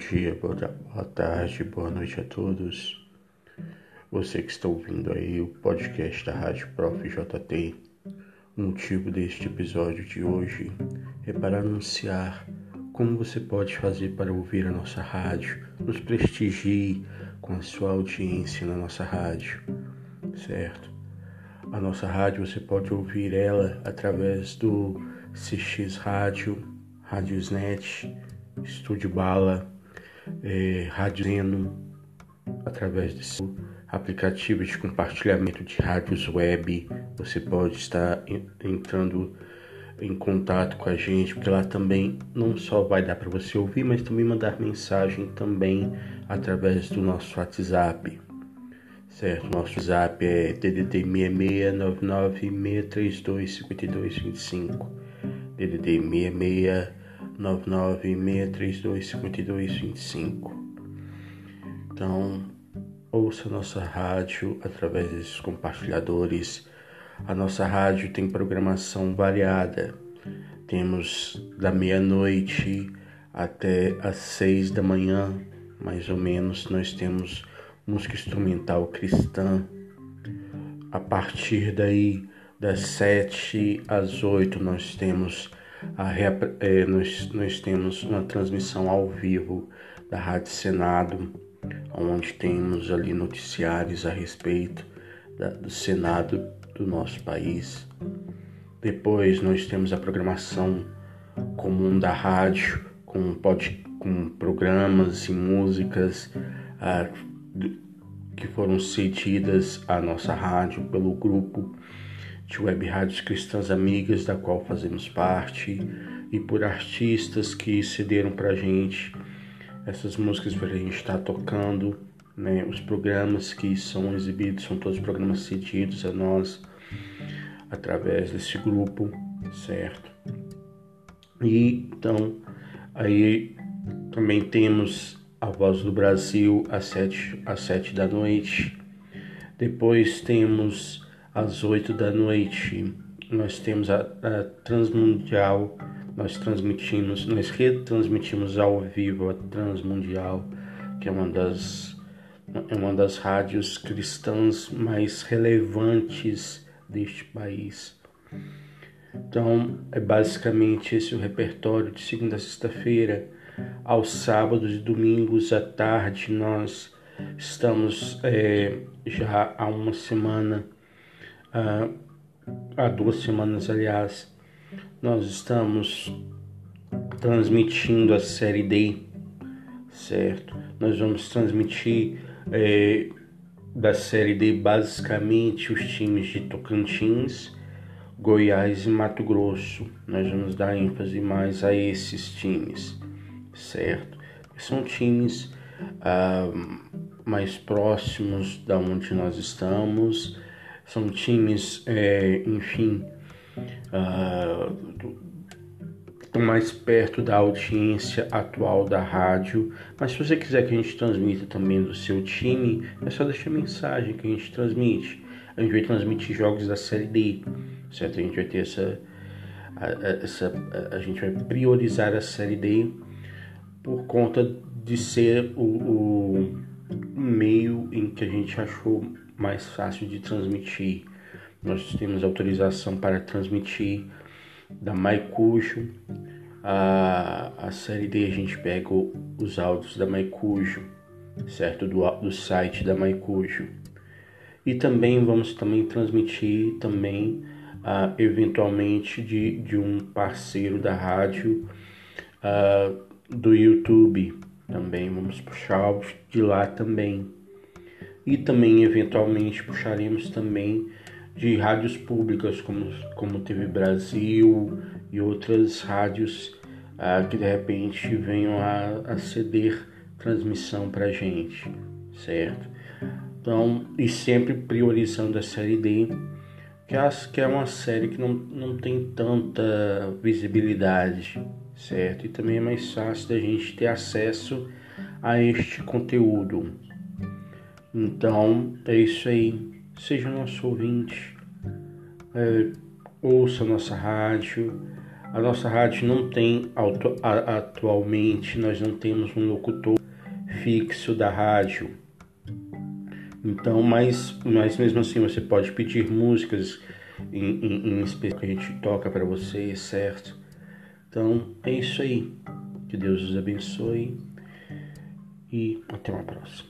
dia, boa tarde, boa noite a todos. Você que está ouvindo aí o podcast da Rádio Prof. JT. O motivo deste episódio de hoje é para anunciar como você pode fazer para ouvir a nossa rádio, nos prestigie com a sua audiência na nossa rádio, certo? A nossa rádio você pode ouvir ela através do CX Rádio, Rádiosnet, Estúdio Bala, é, Rádio Zeno, através desse aplicativo de compartilhamento de rádios web, você pode estar entrando em contato com a gente, porque lá também não só vai dar para você ouvir, mas também mandar mensagem também através do nosso WhatsApp. Certo? Nosso WhatsApp é DDD 6699-632-5225. DDD 66 996325225. Então, ouça nossa rádio através desses compartilhadores. A nossa rádio tem programação variada. Temos da meia-noite até às seis da manhã, mais ou menos, nós temos música instrumental cristã. A partir daí, das sete às oito, nós temos é, nós, nós temos uma transmissão ao vivo da Rádio Senado, onde temos ali noticiários a respeito da, do Senado do nosso país. Depois nós temos a programação comum da rádio, com, com programas e músicas ah, que foram cedidas à nossa rádio pelo grupo de web rádios cristãs amigas, da qual fazemos parte, e por artistas que cederam para a gente essas músicas para a gente estar tá tocando. Né? Os programas que são exibidos são todos programas cedidos a nós através desse grupo, certo? E então aí também temos a Voz do Brasil às sete, às sete da noite. Depois temos às 8 da noite. Nós temos a, a Transmundial, nós transmitimos, nós retransmitimos ao vivo a Transmundial, que é uma das, é uma das rádios cristãs mais relevantes deste país. Então, é basicamente esse o repertório de segunda a sexta-feira. Aos sábados e domingos à tarde, nós estamos é, já há uma semana há duas semanas, aliás, nós estamos transmitindo a série D, certo? Nós vamos transmitir é, da série D basicamente os times de Tocantins, Goiás e Mato Grosso. Nós vamos dar ênfase mais a esses times, certo? São times ah, mais próximos da onde nós estamos são times, é, enfim, uh, estão mais perto da audiência atual da rádio. Mas se você quiser que a gente transmita também do seu time, é só deixar mensagem que a gente transmite. A gente vai transmitir jogos da série D, certo? A gente vai ter essa. A, essa, a gente vai priorizar a série D por conta de ser o, o meio em que a gente achou mais fácil de transmitir. Nós temos autorização para transmitir da Maicujo. A, a série D a gente pega os áudios da Maicujo, certo? Do, do site da Maicujo. E também vamos também transmitir também uh, eventualmente de, de um parceiro da rádio uh, do YouTube. Também vamos puxar de lá também e também eventualmente puxaremos também de rádios públicas como, como TV Brasil e outras rádios ah, que de repente venham a, a ceder transmissão para gente, certo? Então, e sempre priorizando a série D, que, é, que é uma série que não, não tem tanta visibilidade, certo? E também é mais fácil da gente ter acesso a este conteúdo. Então é isso aí. Seja nosso ouvinte, é, ouça nossa rádio, A nossa rádio não tem atualmente, nós não temos um locutor fixo da rádio. Então, mas, mas mesmo assim você pode pedir músicas em, em, em específico que a gente toca para você, certo? Então é isso aí. Que Deus os abençoe e até uma próxima.